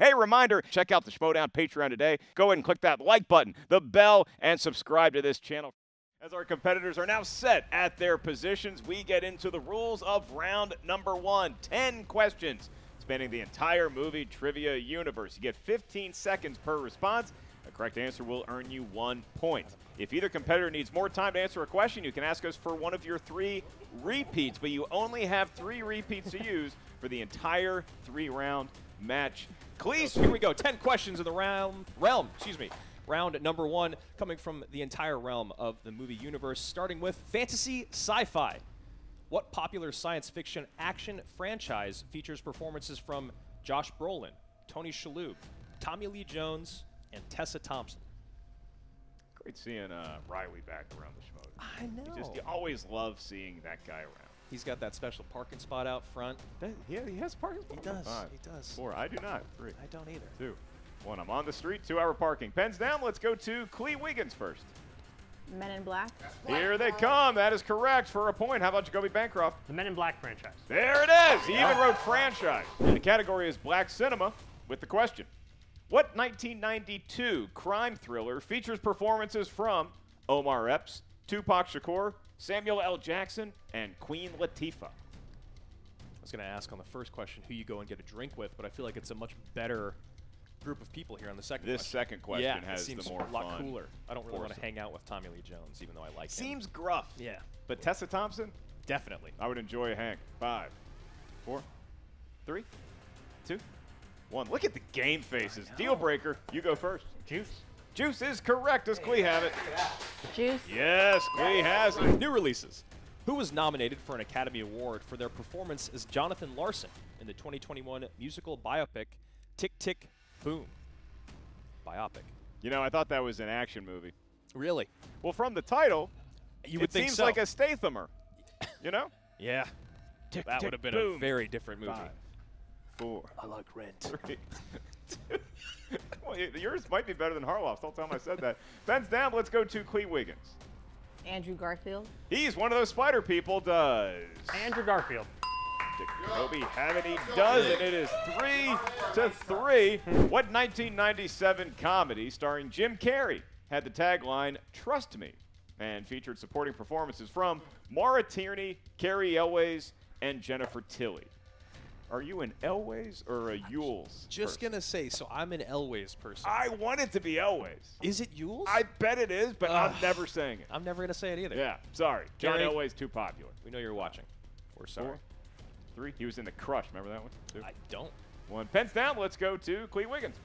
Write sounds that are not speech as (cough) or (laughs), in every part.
Hey, reminder check out the Schmoedown Patreon today. Go ahead and click that like button, the bell, and subscribe to this channel. As our competitors are now set at their positions, we get into the rules of round number one 10 questions spanning the entire movie trivia universe. You get 15 seconds per response. A correct answer will earn you one point. If either competitor needs more time to answer a question, you can ask us for one of your three repeats, but you only have three repeats to use for the entire three round match. Cleese, Here we go. 10 questions in the round realm, excuse me. Round number 1 coming from the entire realm of the movie universe starting with fantasy sci-fi. What popular science fiction action franchise features performances from Josh Brolin, Tony Shalhoub, Tommy Lee Jones, and Tessa Thompson? Great seeing uh, Riley back around the show. I know. You just you always love seeing that guy around. He's got that special parking spot out front. yeah, he has parking. spot. He does. Five, He does. Four. I do not. Three. I don't either. Two. One. I'm on the street. Two hour parking. Pens down. Let's go to Clee Wiggins first. Men in Black. Here they come. That is correct for a point. How about Jacoby Bancroft? The Men in Black franchise. There it is. He even wrote franchise. And the category is black cinema with the question. What 1992 crime thriller features performances from Omar Epps, Tupac Shakur, Samuel L. Jackson, and Queen Latifah? I was going to ask on the first question who you go and get a drink with, but I feel like it's a much better group of people here on the second This question. second question yeah, has it seems the more a lot fun cooler. I don't really want to hang out with Tommy Lee Jones, even though I like him. Seems gruff. Yeah, But Tessa Thompson, definitely. I would enjoy a hang. Five, four, three, two, one. Look at the game faces. Deal breaker. You go first. Juice. Juice is correct. Does Clee have it? Juice. Yes, Clee has it. New releases. Who was nominated for an Academy Award for their performance as Jonathan Larson in the 2021 musical biopic Tick Tick Boom? Biopic. You know, I thought that was an action movie. Really? Well, from the title, You it would think seems so. like a Stathamer. You know? Yeah. Tick, that tick, would have been boom. a very different movie. Five, four, I like Rent. three, two. (laughs) (laughs) well, yours might be better than Harloff's. Don't tell him I said that. (laughs) Ben's down. Let's go to Clee Wiggins. Andrew Garfield. He's one of those spider people. Does Andrew Garfield. Jacoby have it? He does, and it is three to three. What 1997 comedy starring Jim Carrey had the tagline "Trust Me" and featured supporting performances from Maura Tierney, Cary Elwes, and Jennifer Tilly? Are you an Elways or a Yules? Just person? gonna say, so I'm an Elways person. I want it to be Elways. Is it Yules? I bet it is, but I'm never saying it. I'm never gonna say it either. Yeah, sorry. John Gary- Elway's too popular. We know you're watching. We're sorry. Four, three. He was in the Crush. Remember that one? Two. I don't. One. Pens down. Let's go to Clee Wiggins.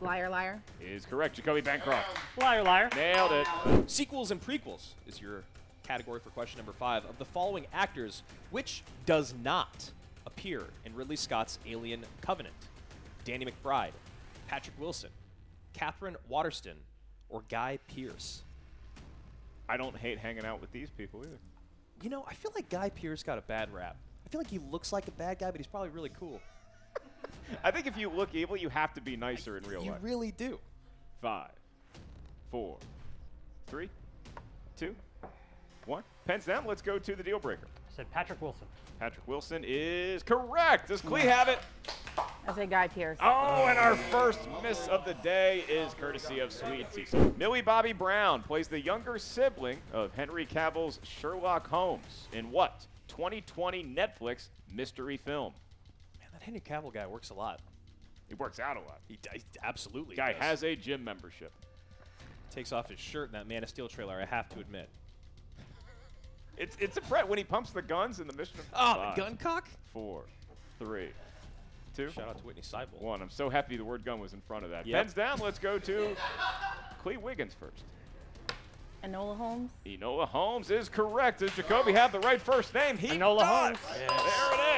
Liar, liar. Is correct. Jacoby Bancroft. Liar, liar. Nailed it. Sequels and prequels is your category for question number five. Of the following actors, which does not appear in Ridley Scott's Alien Covenant? Danny McBride, Patrick Wilson, Katherine Waterston, or Guy Pearce? I don't hate hanging out with these people either. You know, I feel like Guy Pearce got a bad rap. I feel like he looks like a bad guy, but he's probably really cool. (laughs) I think if you look evil, you have to be nicer in real you life. You really do. Five, four, three, two, one. Pens down. Let's go to the deal breaker. I said Patrick Wilson. Patrick Wilson is correct. Does Clee have it? I say Guy Pearce. Oh, and our first miss of the day is courtesy of Sweet Sweetie. Millie Bobby Brown plays the younger sibling of Henry Cavill's Sherlock Holmes in what 2020 Netflix mystery film? Man, that Henry Cavill guy works a lot. He works out a lot. He, d- he absolutely Guy does. has a gym membership. takes off his shirt in that Man of Steel trailer. I have to admit. It's it's a Brett when he pumps the guns in the mission. Of Oh, Five, the gun cock. Four, three, two, Shout out to Witney Seibold. one. I'm so happy the word gun was in front of that. Yep. Pens down. Let's go to Clee Wiggins first. Enola Holmes. Enola Holmes is correct. Does Jacoby have the right first name? He Enola does. Holmes.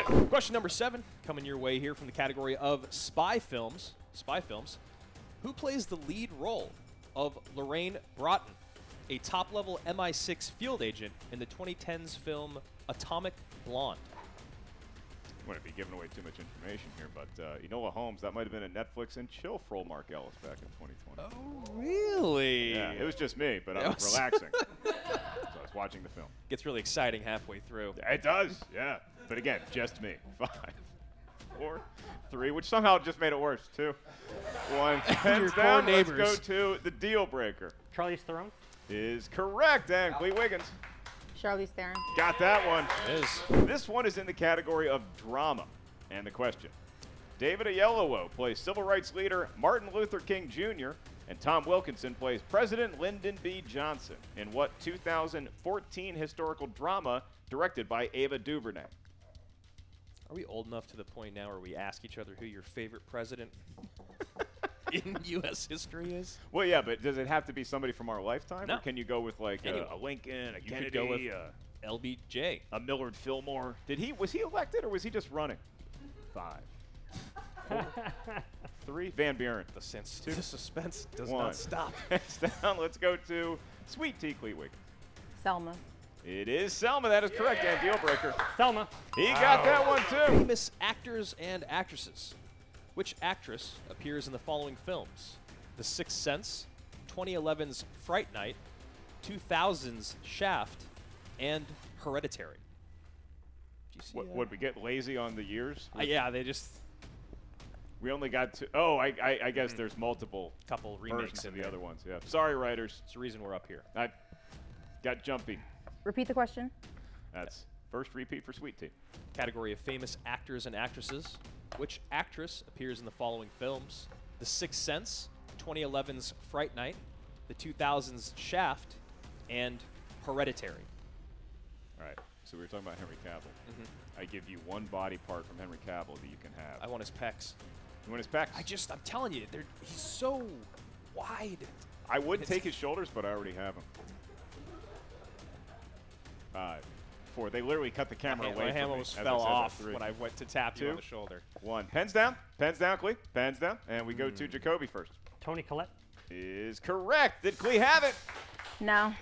There it is. Question number seven, coming your way here from the category of spy films. Spy films. Who plays the lead role of Lorraine Broughton, a top-level MI6 field agent in the 2010s film Atomic Blonde? I'm going to be giving away too much information here, but uh, Enola Holmes, that might have been a Netflix and chill for old Mark Ellis back in 2020. Oh, really? Yeah, it was just me, but I was was- relaxing. (laughs) so I was watching the film. Gets really exciting halfway through. It does, yeah. But again, just me. (laughs) Five, four, three, which somehow just made it worse, two, one. (laughs) Pens poor down. Let's go to the deal breaker. Charlize Theron. Is correct, and Clee Wiggins Charlize Theron. got that one. It is. This one is in the category of drama. And the question David Oyelowo plays civil rights leader Martin Luther King Jr., and Tom Wilkinson plays President Lyndon B. Johnson in what 2014 historical drama directed by Ava DuVernay? Are we old enough to the point now where we ask each other who your favorite president (laughs) (laughs) in U.S. history is? Well, yeah, but does it have to be somebody from our lifetime? No. Or can you go with like a, Anyone. a Lincoln, a You Kennedy, could go with uh, LBJ. a Millard Fillmore? Did he was he elected or was he just running? Five, four, (laughs) three. Van Buren. The sense, the suspense does One. not stop. (laughs) Down. Let's go to Sweet Tea Cleetwick. Selma. It is Selma. That is correct. And deal breaker. Selma. He got that one too. Famous actors and actresses. Which actress appears in the following films? The Sixth Sense, 2011's Fright Night, 2000's Shaft, and Hereditary. Do you see? What, uh, would we get lazy on the years? uh, yeah, they just We only got to. Oh, I, I, I guess there's multiple couple remakes in of the there. other ones. Yeah. Sorry, writers. It's the reason we're up here. I got jumpy. Repeat the question. That's first repeat for Sweet Tea. Category of famous actors and actresses. Which actress appears in the following films? The Sixth Sense, 2011's Fright Night, the 2000's Shaft, and Hereditary. All right. So we were talking about Henry Cavill. Mm-hmm. I give you one body part from Henry Cavill that you can have. I want his pecs. you want his pecs? I just, I'm telling you, they're, he's so wide. I would It's- take his shoulders, but I already have them. Five, four. They literally cut the camera away. from hand almost I fell off when I went to tap you on the shoulder. One. Pens down. Pens down, Clee. Pens down. And we go to hmm. Jacoby first. Toni Collette. Is correct. Did Clee have it? No.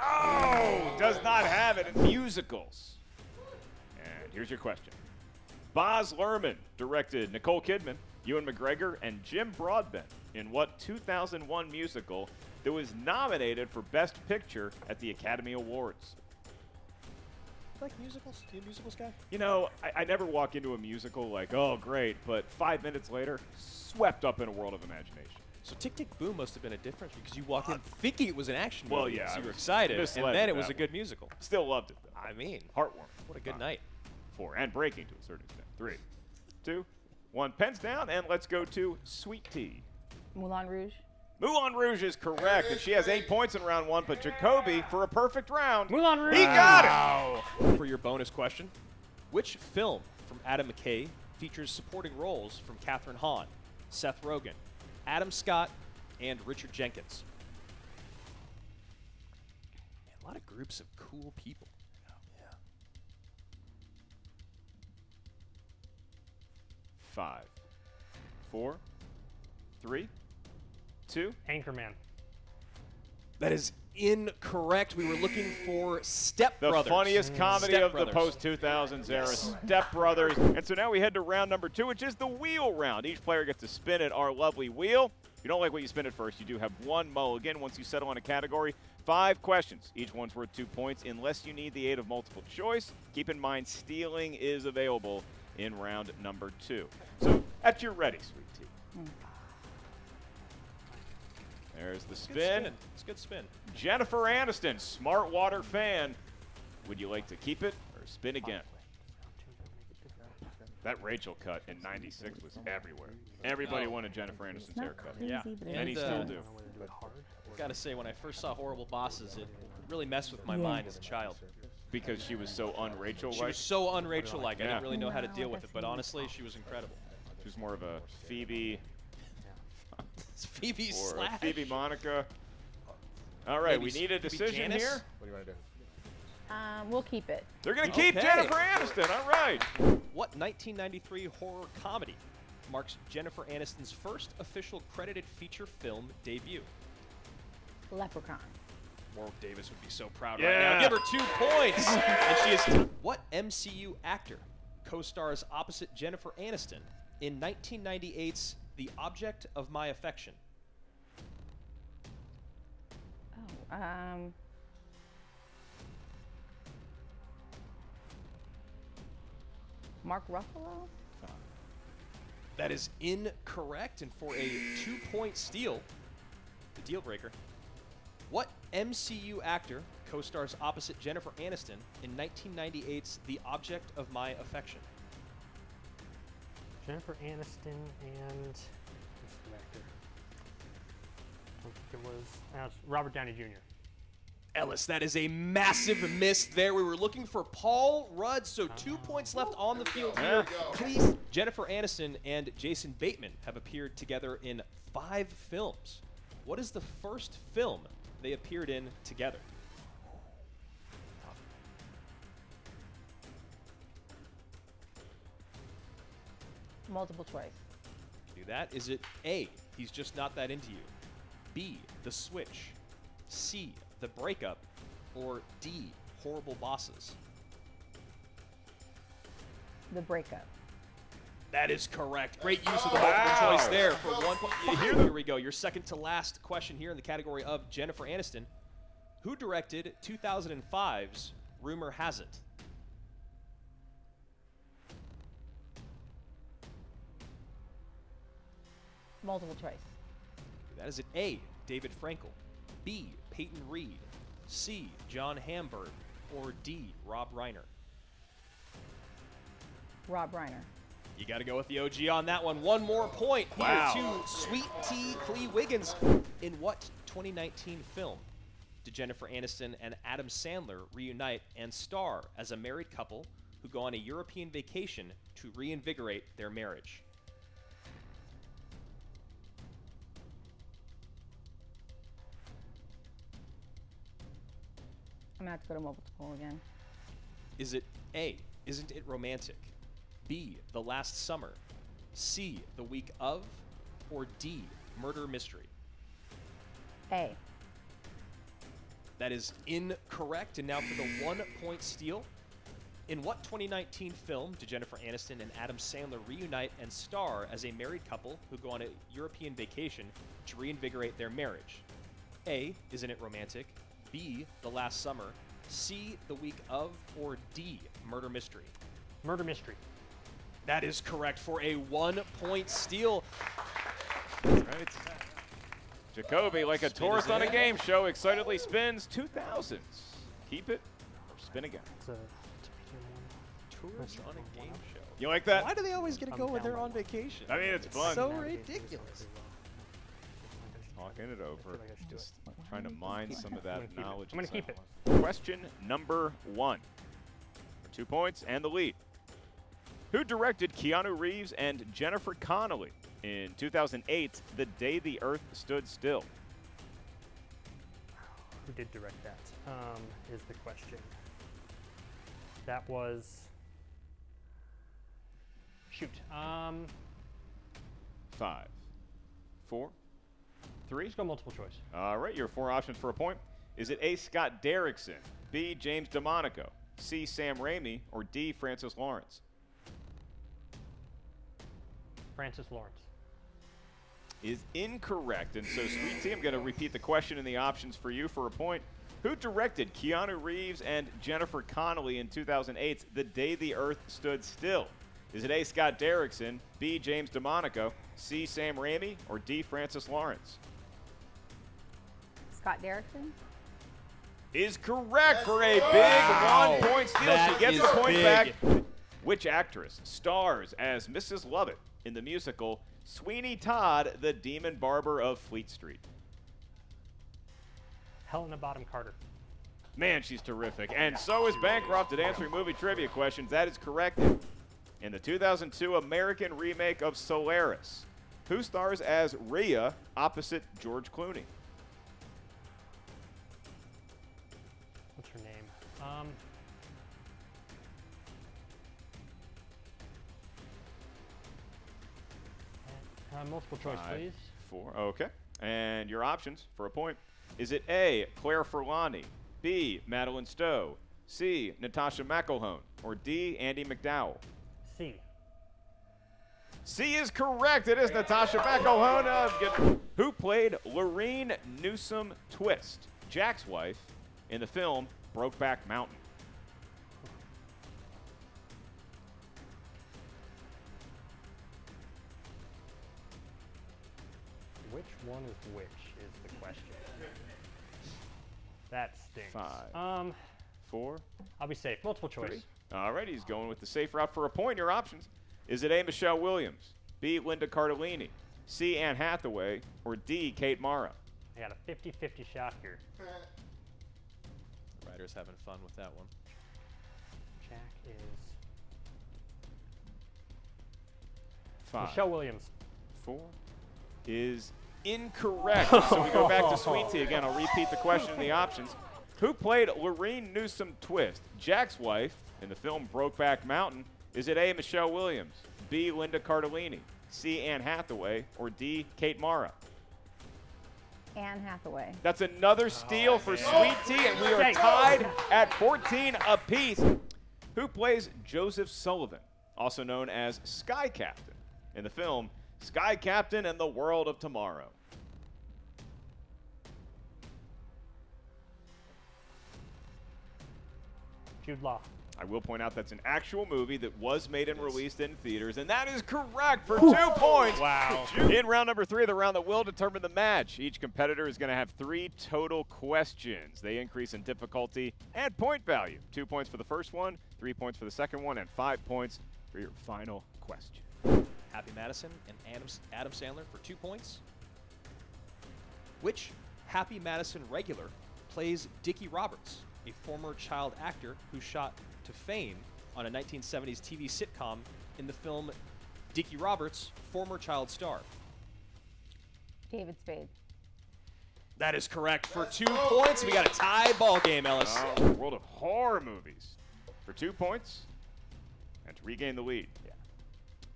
Oh, does not have it in musicals. And here's your question. Baz Luhrmann directed Nicole Kidman, Ewan McGregor, and Jim Broadbent in what 2001 musical that was nominated for Best Picture at the Academy Awards? Like musicals? You a musicals guy? You know, I, I never walk into a musical like, oh, great, but five minutes later, swept up in a world of imagination. So Tick Tick Boom must have been a difference because you walked in uh, thinking it was an action Well, movie. yeah, so you were excited, and then with it was a good musical. Still loved it, though. I mean, Heartwarming. what a good Five, night. Four, and breaking to a certain extent. Three, two, one. Pens down, and let's go to Sweet Tea. Moulin Rouge. Moulin Rouge is correct, and she has eight points in round one, but Jacoby, for a perfect round, Moulin Rouge. he got it! For your bonus question, which film from Adam McKay features supporting roles from Kathryn Hahn, Seth Rogen, Adam Scott, and Richard Jenkins? A lot of groups of cool people. Five, four, three, two. Anchorman. That is incorrect. We were looking for Step The Brothers. The funniest mm. comedy Step of the post 2000s era, Step Brothers. And so now we head to round number two, which is the wheel round. Each player gets to spin at our lovely wheel. If you don't like what you spin at first, you do have one mulligan once you settle on a category. Five questions. Each one's worth two points unless you need the aid of multiple choice. Keep in mind, stealing is available in round number two. So, at your ready, sweet tea. Mm. There's the Good spin. spin. It's a good spin. Jennifer Aniston, smart water fan. Would you like to keep it or spin again? That Rachel cut in '96 was everywhere. Everybody Oh. wanted Jennifer Aniston's It's not haircut. crazy, Yeah. but And he it's, uh, still do. Gotta say, when I first saw Horrible Bosses, it really messed with my Yeah. mind as a child. Because she was so un-Rachel She like. was so un-Rachel like. I didn't really know how to deal with it, but honestly, she was incredible. She was more of a Phoebe It's Phoebe or slash. Phoebe Monica. All right, Maybe we need a decision Janice? here. What do you want to do? Um, we'll keep it. They're gonna keep Okay. Jennifer Aniston. All right. What 1993 horror comedy marks Jennifer Aniston's first official credited feature film debut? Leprechaun. Warwick Davis would be so proud Yeah. right now. Give her two points. (laughs) and she is. What MCU actor co-stars opposite Jennifer Aniston in 1998's The Object of My Affection? Oh, um. Mark Ruffalo? That is incorrect, and for a two-point steal, the deal breaker. What MCU actor co-stars opposite Jennifer Aniston in 1998's The Object of My Affection? Jennifer Aniston and who's the actor? I don't think it was. Uh, it's Robert Downey Jr. Ellis, that is a massive miss there. We were looking for Paul Rudd, so two points left on the field here. Please, Jennifer Aniston and Jason Bateman have appeared together in five films. What is the first film they appeared in together? Multiple choice. Do that. Is it A, he's just not that into you? B, the switch? C, the breakup? Or D, horrible bosses? The breakup. That is correct. Great use of the multiple Wow. choice there for one point. Here we go. Your second to last question here in the category of Jennifer Aniston. Who directed 2005's Rumor Has It? Multiple choice. That is it. A. David Frankel. B. Peyton Reed. C. John Hamburg. Or D. Rob Reiner. Rob Reiner. You got to go with the OG on that one. One more point here Wow. to Sweet Tea Clee Wiggins. In what 2019 film did Jennifer Aniston and Adam Sandler reunite and star as a married couple who go on a European vacation to reinvigorate their marriage? I'm gonna have to go to multiple again. Is it A, Isn't It Romantic? B, The Last Summer? C, The Week of? Or D, Murder Mystery? A. That is incorrect. And now for the one point steal. In what 2019 film did Jennifer Aniston and Adam Sandler reunite and star as a married couple who go on a European vacation to reinvigorate their marriage? A. Isn't it romantic? B. The last summer. C. The week of. Or D. Murder mystery. Murder mystery. That is correct for a one point steal. Right. Jacoby, like a Spin tourist on a game show, excitedly spins 2000s. Keep it or spin again. It's a, it's a medium one. Tourist on a game show. You like that? Why do they always get to go when they're on vacation? I mean, it's fun. so Navigate ridiculous. Talking it over. I do Just trying to mine some of that I'm it. knowledge. I'm gonna keep it. Question number one. For two points and the lead. Who directed Keanu Reeves and Jennifer Connelly in 2008, The Day the Earth Stood Still? Who did direct that? Um, is the question. That was. Shoot. Um, Five, four, three. let's go multiple choice. All right, your four options for a point. Is it A. Scott Derrickson, B. James DeMonaco, C. Sam Raimi, or D. Francis Lawrence? Francis Lawrence. Is incorrect, and so Sweet Tea, I'm going to repeat the question and the options for you for a point. Who directed Keanu Reeves and Jennifer Connelly in 2008's The Day the Earth Stood Still? Is it A. Scott Derrickson, B. James DeMonaco, C. Sam Raimi, or D. Francis Lawrence? Scott Derrickson. Is correct for a big one point steal. That she gets is the point big. back. Which actress stars as Mrs. Lovett in the musical Sweeney Todd, the Demon Barber of Fleet Street? Helena Bonham Carter. Man, she's terrific. And so is Bancroft at answering movie trivia questions. That is correct. In the 2002 American remake of Solaris, who stars as Rhea opposite George Clooney? Uh, multiple choice, Five, please. Four. Okay. And your options for a point. Is it A, Claire Forlani, B, Madeline Stowe, C, Natasha McElhone, or D, Andie MacDowell? C. C is correct. It is Natasha McElhone, of who played Lureen Newsome Twist, Jack's wife, in the film Brokeback Mountain. One is which is the question. That stinks. Five. Um, Four, I'll be safe. Multiple choice. three. All right, he's going with the safe route for a point. Your options. Is it A, Michelle Williams, B, Linda Cardellini, C, Anne Hathaway, or D, Kate Mara? I got a 50-50 shot here. The Writer's having fun with that one. Jack is Five. Michelle Williams. Four is incorrect. so we go back to (laughs) Sweet Tea again. I'll repeat the question and the options. Who played Lureen Newsome Twist, Jack's wife, in the film Brokeback Mountain? Is it A. Michelle Williams, B. Linda Cardellini, C. Anne Hathaway, or D. Kate Mara? Anne Hathaway. That's another steal for Sweet Tea, and we are tied at 14 apiece. Who plays Joseph Sullivan, also known as Sky Captain, in the film Sky Captain and the World of Tomorrow? Jude Law. I will point out that's an actual movie that was made and released in theaters, and that is correct for two points. Wow. In round number three, the round that will determine the match, each competitor is going to have three total questions. They increase in difficulty and point value. Two points for the first one, three points for the second one, and five points for your final question. Happy Madison and Adam, Adam Sandler for two points. Which Happy Madison regular plays Dickie Roberts, a former child actor who shot to fame on a 1970s TV sitcom in the film Dickie Roberts, former child star? David Spade. That is correct for two points. We got a tie ball game, Ellis. Oh, world of horror movies. For two points, and to regain the lead. Yeah.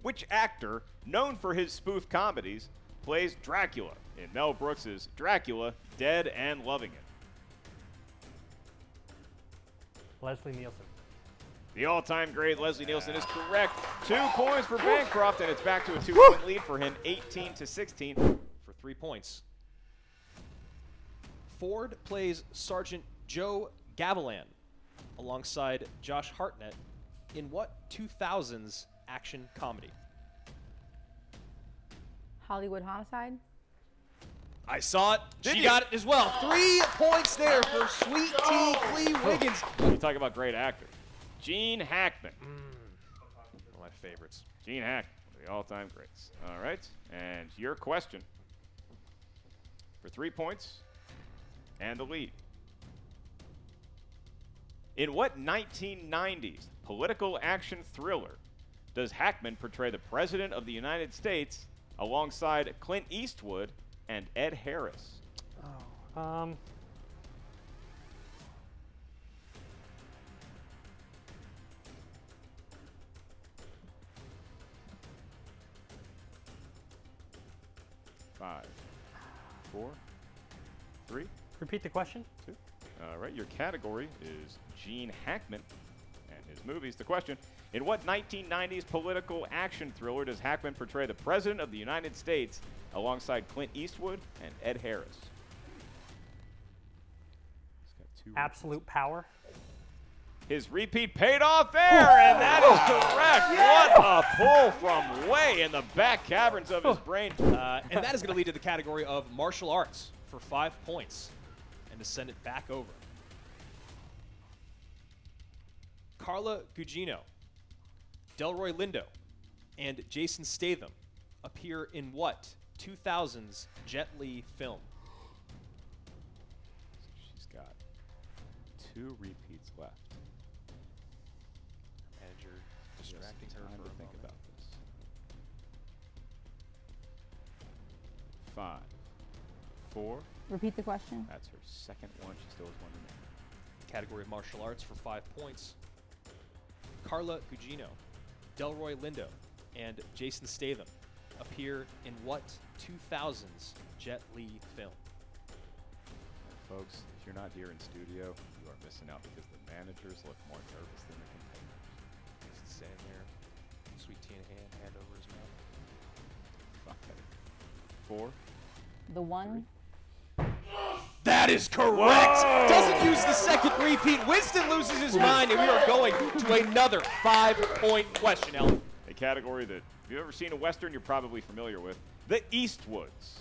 Which actor, known for his spoof comedies, plays Dracula in Mel Brooks's Dracula, Dead and Loving It? Leslie Nielsen. The all-time great Leslie Nielsen is correct. Two points for Bancroft, and it's back to a two-point lead for him, 18 to 16. for three points. Ford plays Sergeant Joe Gavilan alongside Josh Hartnett in what 2000s action comedy? Hollywood Homicide. I saw it. Did she you? got it as well. Three points there for Sweet Tea Clee Wiggins. You talk about great actor. Gene Hackman. Mm. One of my favorites. Gene Hackman, the all-time greats. All right, and your question for three points and the lead. In what 1990s political action thriller does Hackman portray the President of the United States alongside Clint Eastwood and Ed Harris? Um, Five, four, three, repeat the question. two. All right, your category is Gene Hackman and his movies. The question In what 1990s political action thriller does Hackman portray the President of the United States alongside Clint Eastwood and Ed Harris? He's got two Absolute power. His repeat paid off there, and that is correct. What a pull from way in the back caverns of his brain. Uh, and that is going to lead to the category of martial arts for five points and to send it back over. Carla Gugino Delroy Lindo and Jason Statham appear in what 2000s Jet Li film? She's got two repeats left. Manager distracting her time for to a think moment. about this. Five, four. Repeat the question. That's her second one. She still has one remaining. Category of martial arts for five points. Carla Gugino, Delroy Lindo, and Jason Statham appear in what 2000s Jet Li film? Folks, if you're not here in studio, you are missing out because the managers look more nervous than the containers. He's standing there, sweet tea in hand, hand over his mouth. (laughs) Five, four. The one. That is correct. Doesn't use the second repeat. Winston loses his mind, and we are going to another five-point question, Ellen. A category that, if you've ever seen a Western, you're probably familiar with. The Eastwoods.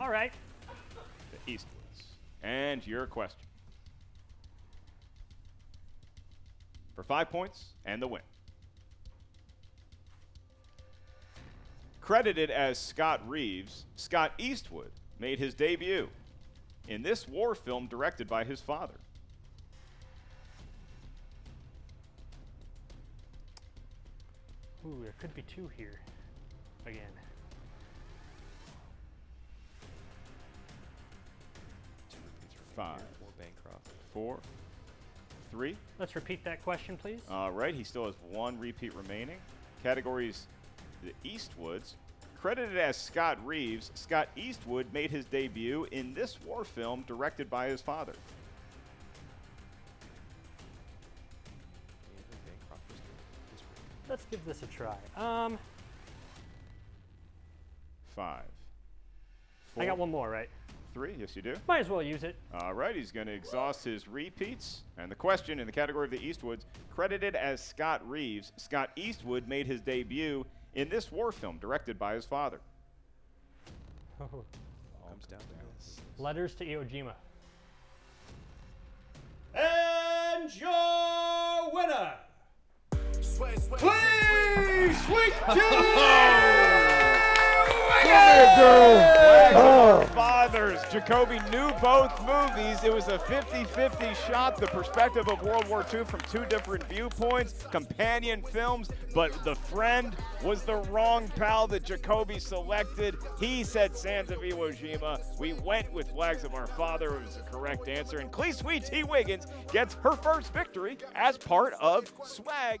All right. The Eastwoods. And your question. For five points and the win. Credited as Scott Reeves, Scott Eastwood made his debut in this war film directed by his father. Ooh, there could be two here. Again. Two repeats remaining Five. here for Bancroft. Four, three. Let's repeat that question, please. All right, he still has one repeat remaining. Categories the Eastwoods. Credited as Scott Reeves, Scott Eastwood made his debut in this war film directed by his father. Give this a try. Um, Five. I got one more, right? Three, yes, you do. Might as well use it. All right, he's going to exhaust his repeats. And the question in the category of the Eastwoods credited as Scott Reeves, Scott Eastwood made his debut in this war film directed by his father. (laughs) Oh. Comes down to this. Letters to Iwo Jima. And your winner. Please, sweet (laughs) oh oh. Fathers. Jacoby knew both movies. It was a 50 50 shot, the perspective of World War II from two different viewpoints, companion films. But the friend was the wrong pal that Jacoby selected. He said Sands of Iwo Jima. We went with Flags of Our Father. It was the correct answer. And Clee Sweet T. Wiggins gets her first victory as part of Swag.